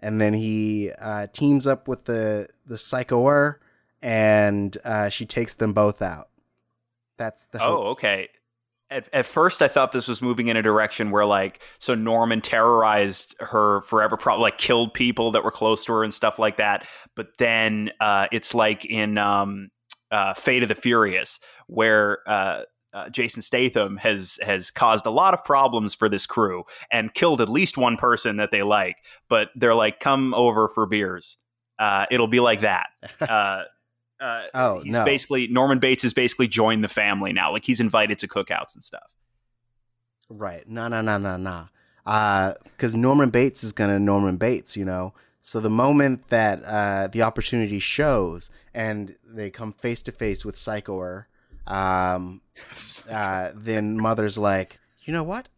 and then he uh, teams up with the the psychoer, and uh, she takes them both out. That's the hope. oh okay. At, at first, I thought this was moving in a direction where, like, so Norman terrorized her forever, probably like killed people that were close to her and stuff like that. But then uh, it's like in um, uh, Fate of the Furious, where uh, uh, Jason Statham has has caused a lot of problems for this crew and killed at least one person that they like. But they're like, "Come over for beers." Uh, it'll be like that. Uh, uh, oh, he's no. basically Norman Bates has basically joined the family now. Like he's invited to cookouts and stuff. Right? No, no, no, no, no. Because Norman Bates is gonna Norman Bates, you know. So the moment that uh, the opportunity shows and they come face to face with Psychoer um, uh, then mother's like, you know what?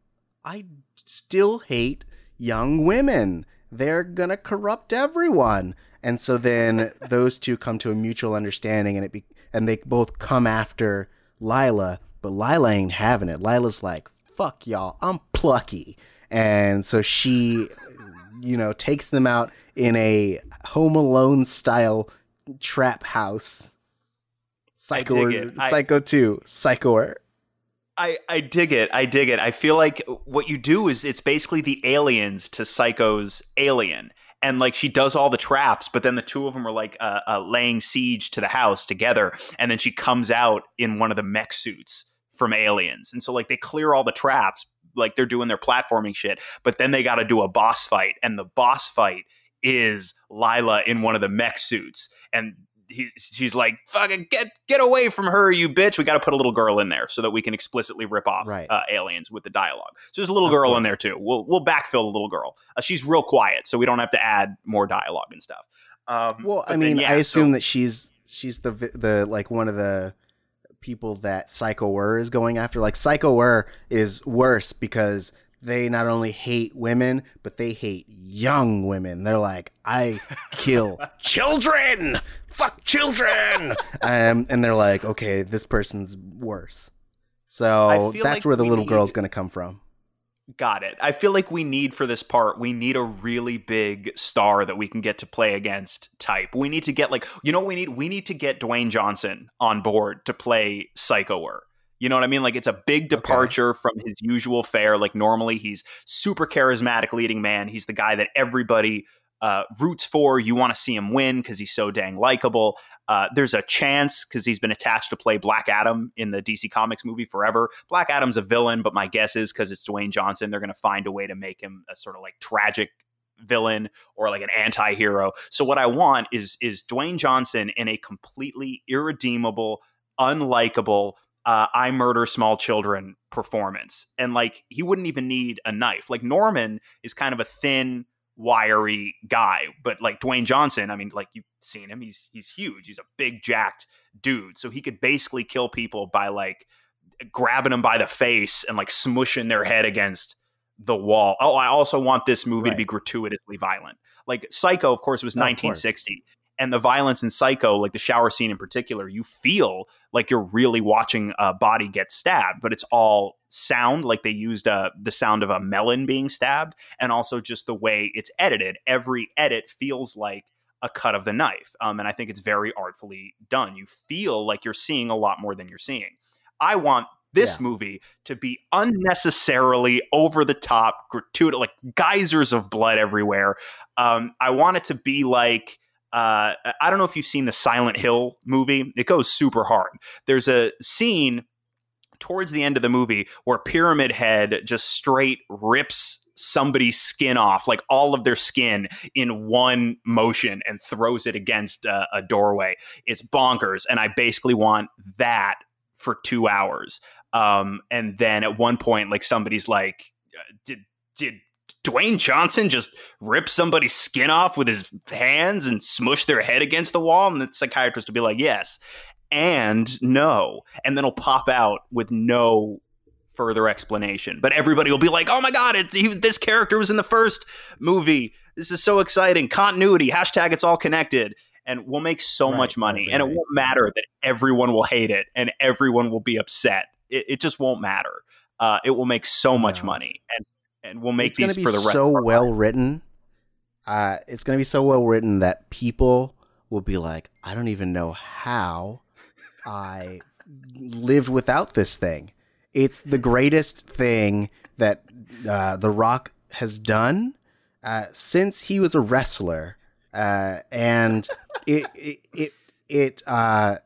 I still hate young women. They're gonna corrupt everyone. And so then those two come to a mutual understanding, and it be- and they both come after Lila, but Lila ain't having it. Lila's like, "Fuck y'all, I'm plucky," and so she, you know, takes them out in a Home Alone style trap house Psycho, Psycho Two, Psycho. I, I dig it. I dig it. I feel like what you do is it's basically the aliens to Psycho's alien. And like she does all the traps, but then the two of them are like uh, uh, laying siege to the house together. And then she comes out in one of the mech suits from aliens. And so like they clear all the traps, like they're doing their platforming shit. But then they got to do a boss fight. And the boss fight is Lila in one of the mech suits. And he, she's like, "Fucking get get away from her, you bitch!" We got to put a little girl in there so that we can explicitly rip off right. uh, aliens with the dialogue. So there's a little of girl course. in there too. We'll we'll backfill the little girl. Uh, she's real quiet, so we don't have to add more dialogue and stuff. Um, well, I mean, then, yeah, I assume so, that she's she's the the like one of the people that Psycho is going after. Like Psycho is worse because they not only hate women, but they hate young women. They're like, I kill children. Fuck children. um, and they're like, okay, this person's worse. So that's like where the little need... girl's going to come from. Got it. I feel like we need for this part, we need a really big star that we can get to play against type. We need to get like, you know what we need? We need to get Dwayne Johnson on board to play Psychoer you know what I mean? Like it's a big departure okay. from his usual fare. Like normally he's super charismatic leading man. He's the guy that everybody uh, roots for. You want to see him win because he's so dang likable. Uh, there's a chance because he's been attached to play Black Adam in the DC Comics movie forever. Black Adam's a villain, but my guess is because it's Dwayne Johnson, they're going to find a way to make him a sort of like tragic villain or like an anti-hero. So what I want is is Dwayne Johnson in a completely irredeemable, unlikable uh, I murder small children performance. And like he wouldn't even need a knife. Like Norman is kind of a thin, wiry guy, but like Dwayne Johnson, I mean, like you've seen him, he's he's huge. He's a big jacked dude. So he could basically kill people by like grabbing them by the face and like smushing their head against the wall. Oh, I also want this movie right. to be gratuitously violent. Like Psycho, of course, was 1960. And the violence in Psycho, like the shower scene in particular, you feel like you're really watching a body get stabbed, but it's all sound. Like they used uh, the sound of a melon being stabbed, and also just the way it's edited. Every edit feels like a cut of the knife, um, and I think it's very artfully done. You feel like you're seeing a lot more than you're seeing. I want this yeah. movie to be unnecessarily over the top, gratuitous, like geysers of blood everywhere. Um, I want it to be like uh, I don't know if you've seen the Silent Hill movie. It goes super hard. There's a scene towards the end of the movie where Pyramid Head just straight rips somebody's skin off, like all of their skin in one motion and throws it against a, a doorway. It's bonkers. And I basically want that for two hours. Um, and then at one point, like somebody's like, uh, did, did Dwayne Johnson just rip somebody's skin off with his hands and smush their head against the wall? And the psychiatrist will be like, yes, and no. And then he'll pop out with no further explanation. But everybody will be like, oh my God, it, he, this character was in the first movie. This is so exciting. Continuity, hashtag it's all connected. And we'll make so right, much money. Right, right, and it won't matter that everyone will hate it and everyone will be upset. It, it just won't matter. Uh, it will make so much money. And and we'll make it's these be for the rest. So well life. written. Uh, it's going to be so well written that people will be like, I don't even know how I lived without this thing. It's the greatest thing that uh, The Rock has done uh, since he was a wrestler, uh, and it it it, it uh,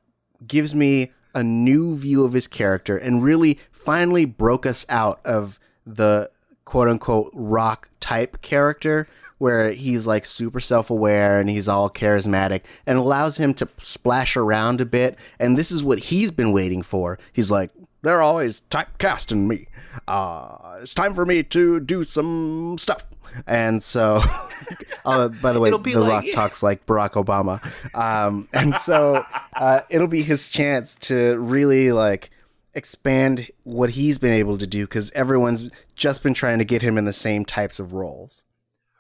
gives me a new view of his character and really finally broke us out of the quote unquote rock type character where he's like super self aware and he's all charismatic and allows him to splash around a bit. And this is what he's been waiting for. He's like, they're always typecasting me. Uh, it's time for me to do some stuff. And so, uh, by the way, The like, Rock talks like Barack Obama. Um, and so uh, it'll be his chance to really like expand what he's been able to do because everyone's just been trying to get him in the same types of roles.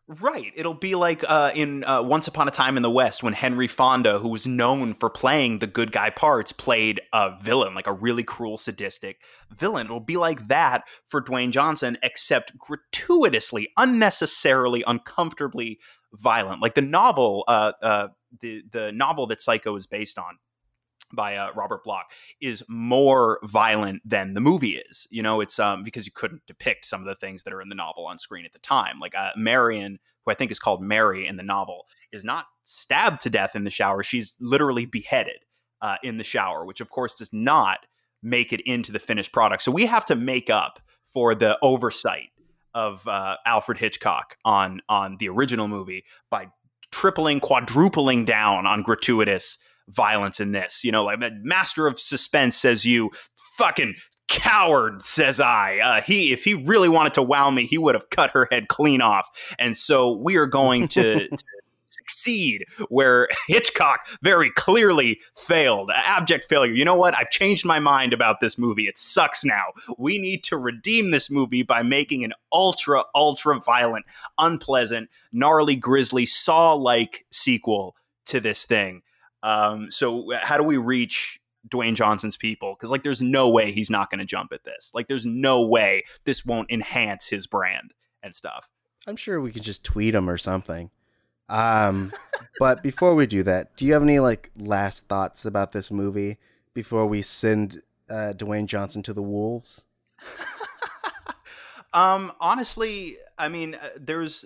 Right. It'll be like uh, in uh, Once Upon a Time in the West when Henry Fonda, who was known for playing the good guy parts, played a villain, like a really cruel, sadistic villain. It'll be like that for Dwayne Johnson, except gratuitously, unnecessarily, uncomfortably violent. Like the novel, uh, uh the the novel that Psycho is based on by uh, Robert Bloch is more violent than the movie is. You know, it's um because you couldn't depict some of the things that are in the novel on screen at the time. Like uh, Marion, who I think is called Mary in the novel, is not stabbed to death in the shower. She's literally beheaded uh, in the shower, which of course does not make it into the finished product. So we have to make up for the oversight of uh, Alfred Hitchcock on on the original movie by tripling, quadrupling down on gratuitous violence in this. You know, like a master of suspense says you fucking coward says i. Uh, he if he really wanted to wow me he would have cut her head clean off. And so we are going to, to succeed where hitchcock very clearly failed abject failure. You know what? I've changed my mind about this movie. It sucks now. We need to redeem this movie by making an ultra ultra violent unpleasant gnarly grisly saw like sequel to this thing um, so how do we reach Dwayne Johnson's people? Because like, there's no way he's not going to jump at this. Like, there's no way this won't enhance his brand and stuff. I'm sure we could just tweet him or something. Um, but before we do that, do you have any like last thoughts about this movie before we send uh, Dwayne Johnson to the wolves? Um, honestly, I mean, uh, there's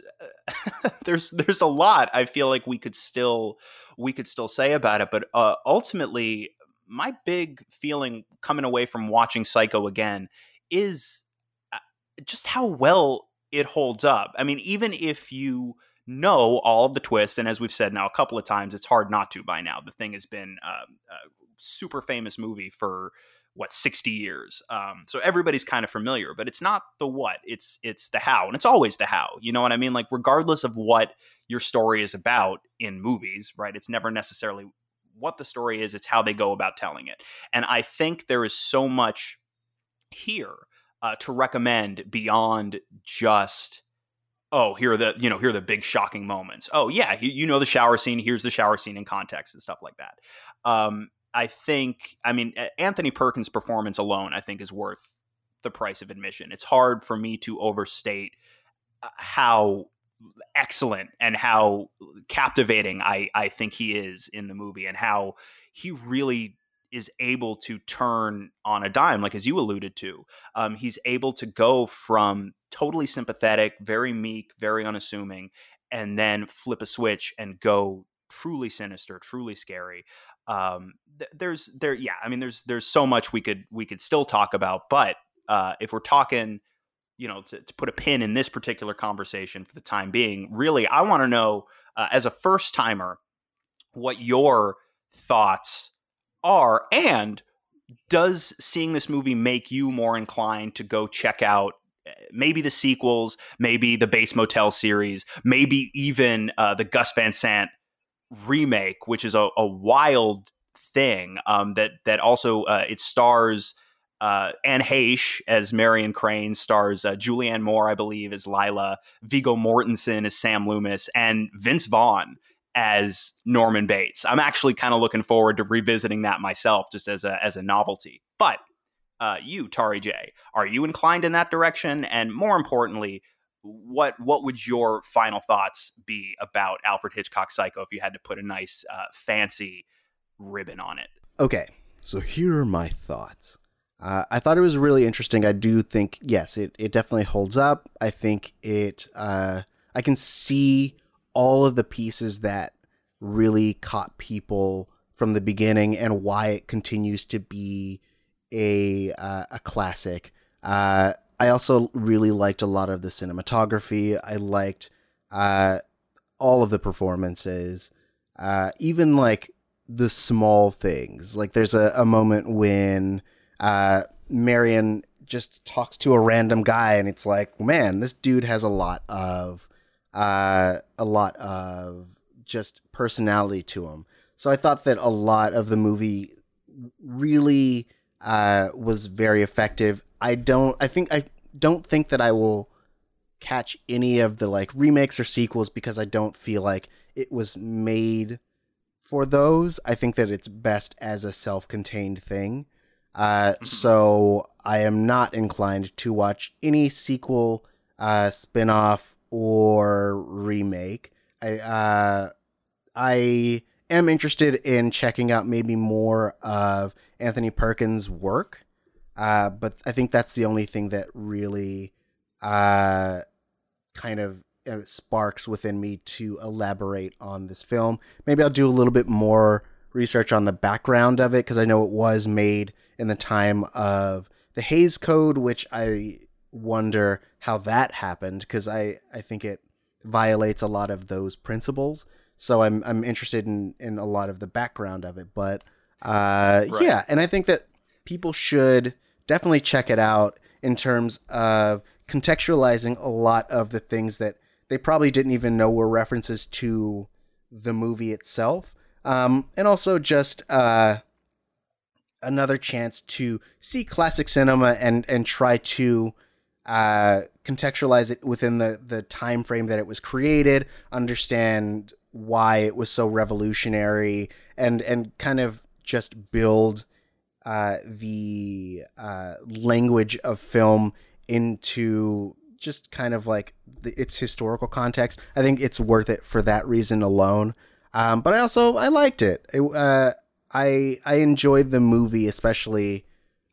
uh, there's there's a lot I feel like we could still we could still say about it, but uh, ultimately, my big feeling coming away from watching Psycho again is uh, just how well it holds up. I mean, even if you know all of the twists, and as we've said now a couple of times, it's hard not to by now. The thing has been uh, a super famous movie for what 60 years um, so everybody's kind of familiar but it's not the what it's it's the how and it's always the how you know what i mean like regardless of what your story is about in movies right it's never necessarily what the story is it's how they go about telling it and i think there is so much here uh, to recommend beyond just oh, here are the you know here are the big shocking moments. Oh yeah, you, you know the shower scene. Here's the shower scene in context and stuff like that. Um, I think, I mean, Anthony Perkins' performance alone, I think, is worth the price of admission. It's hard for me to overstate uh, how excellent and how captivating I, I think he is in the movie and how he really is able to turn on a dime, like as you alluded to. Um, he's able to go from totally sympathetic, very meek, very unassuming, and then flip a switch and go truly sinister, truly scary. Um, th- there's there, yeah. I mean, there's there's so much we could we could still talk about, but uh, if we're talking, you know, to, to, put a pin in this particular conversation for the time being, really, I want to know uh, as a first timer what your thoughts are, and does seeing this movie make you more inclined to go check out eh, maybe the sequels, maybe the Bates Motel series, maybe even uh, the Gus Van Sant remake, which is a, a wild thing um, that that also uh, it stars uh, Anne Heche as Marion Crane, stars uh, Julianne Moore, I believe, as Lila, Viggo Mortensen as Sam Loomis, and Vince Vaughn as Norman Bates. I'm actually kind of looking forward to revisiting that myself, just as a as a novelty. But uh, you, Tari J, are you inclined in that direction? And more importantly, what what would your final thoughts be about Alfred Hitchcock Psycho if you had to put a nice uh, fancy ribbon on it? Okay, so here are my thoughts. Uh, I thought it was really interesting. I do think yes, it it definitely holds up. I think it. Uh, I can see all of the pieces that really caught people from the beginning and why it continues to be a uh, a classic. I also really liked a lot of the cinematography. I liked uh, all of the performances, uh, even like the small things. Like there's a, a moment when uh, Marion just talks to a random guy, and it's like, man, this dude has a lot of uh, a lot of just personality to him. So I thought that a lot of the movie really uh, was very effective. I don't. I think I don't think that I will catch any of the like remakes or sequels because I don't feel like it was made for those. I think that it's best as a self-contained thing. Uh, mm-hmm. so I am not inclined to watch any sequel, uh, spin-off or remake. I uh, I am interested in checking out maybe more of Anthony Perkins' work. Uh, but I think that's the only thing that really uh, kind of uh, sparks within me to elaborate on this film. Maybe I'll do a little bit more research on the background of it because I know it was made in the time of the Hays Code, which I wonder how that happened because I, I think it violates a lot of those principles. So I'm I'm interested in in a lot of the background of it, but uh, right. yeah, and I think that people should definitely check it out in terms of contextualizing a lot of the things that they probably didn't even know were references to the movie itself. Um, and also just uh, another chance to see classic cinema and and try to uh, contextualize it within the the time frame that it was created, understand why it was so revolutionary, and and kind of just build uh, the uh, language of film into just kind of like the, its historical context. I think it's worth it for that reason alone. Um, but I also I liked it. it uh, I I enjoyed the movie, especially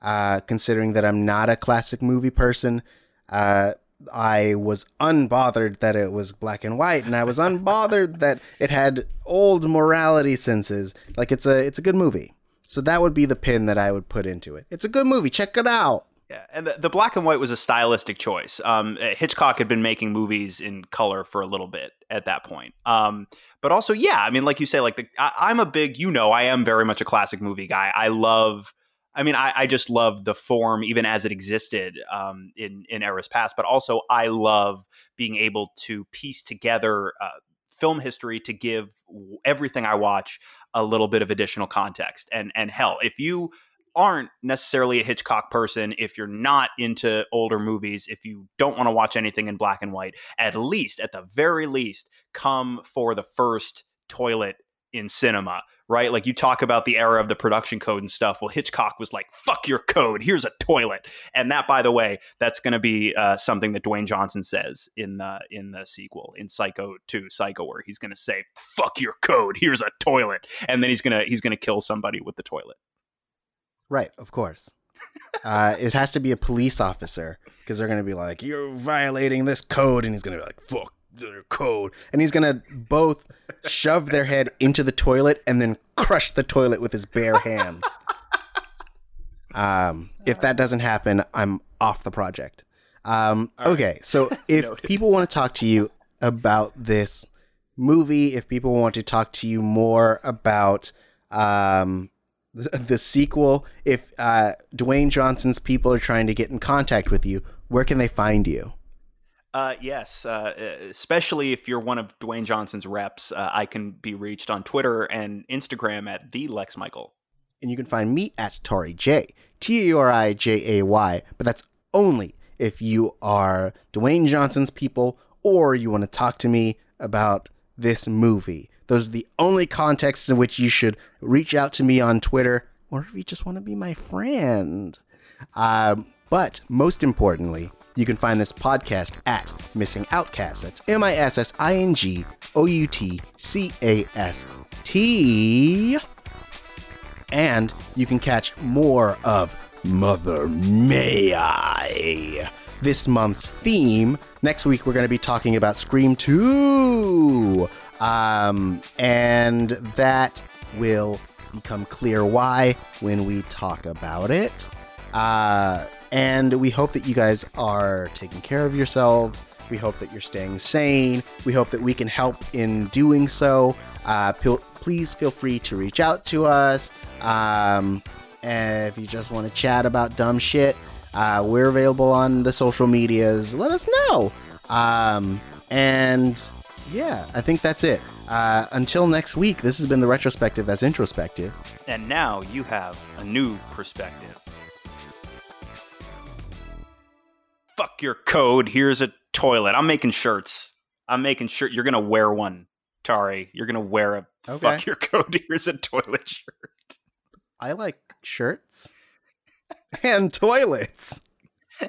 uh, considering that I'm not a classic movie person. Uh, I was unbothered that it was black and white, and I was unbothered that it had old morality senses. Like it's a it's a good movie. So that would be the pin that I would put into it. It's a good movie. Check it out. Yeah, and the, the black and white was a stylistic choice. Um, Hitchcock had been making movies in color for a little bit at that point. Um, but also, yeah, I mean, like you say, like the I, am a big, you know, I am very much a classic movie guy. I love. I mean, I, I just love the form, even as it existed um, in in eras past. But also, I love being able to piece together uh, film history to give everything I watch a little bit of additional context. And and hell, if you aren't necessarily a Hitchcock person, if you're not into older movies, if you don't want to watch anything in black and white, at least, at the very least, come for the first toilet in cinema, right? Like you talk about the era of the production code and stuff. Well, Hitchcock was like, fuck your code, here's a toilet. And that, by the way, that's going to be uh, something that Dwayne Johnson says in the, in the sequel, in Psycho 2, Psycho, where he's going to say, fuck your code, here's a toilet. And then he's going to, he's going to kill somebody with the toilet. Right, of course. uh, it has to be a police officer because they're going to be like, "You're violating this code," and he's going to be like, "Fuck their code," and he's going to both shove their head into the toilet and then crush the toilet with his bare hands. Um, if that doesn't happen, I'm off the project. Um, okay, so if Noted. people want to talk to you about this movie, if people want to talk to you more about um, the, the sequel, if uh, Dwayne Johnson's people are trying to get in contact with you, where can they find you? Uh, yes, uh, especially if you're one of Dwayne Johnson's reps, uh, I can be reached on Twitter and Instagram at the Lex Michael. And you can find me at Tari J, T A R I J A Y, but that's only if you are Dwayne Johnson's people or you want to talk to me about this movie. Those are the only contexts in which you should reach out to me on Twitter or if you just want to be my friend. Um, but most importantly, you can find this podcast at Missing Outcast. That's M I S S I N G O U T C A S T. And you can catch more of Mother May I. This month's theme. Next week, we're going to be talking about Scream 2. Um, and that will become clear why when we talk about it. Uh, and we hope that you guys are taking care of yourselves. We hope that you're staying sane. We hope that we can help in doing so. Uh, pil- please feel free to reach out to us. Um, if you just want to chat about dumb shit, uh, we're available on the social medias. Let us know. Um, and yeah, I think that's it. Uh, until next week, this has been the retrospective that's introspective. And now you have a new perspective. fuck your code. Here's a toilet. I'm making shirts. I'm making sure you're gonna wear one, Tari. You're gonna wear a okay. fuck your code. Here's a toilet shirt. I like shirts and toilets.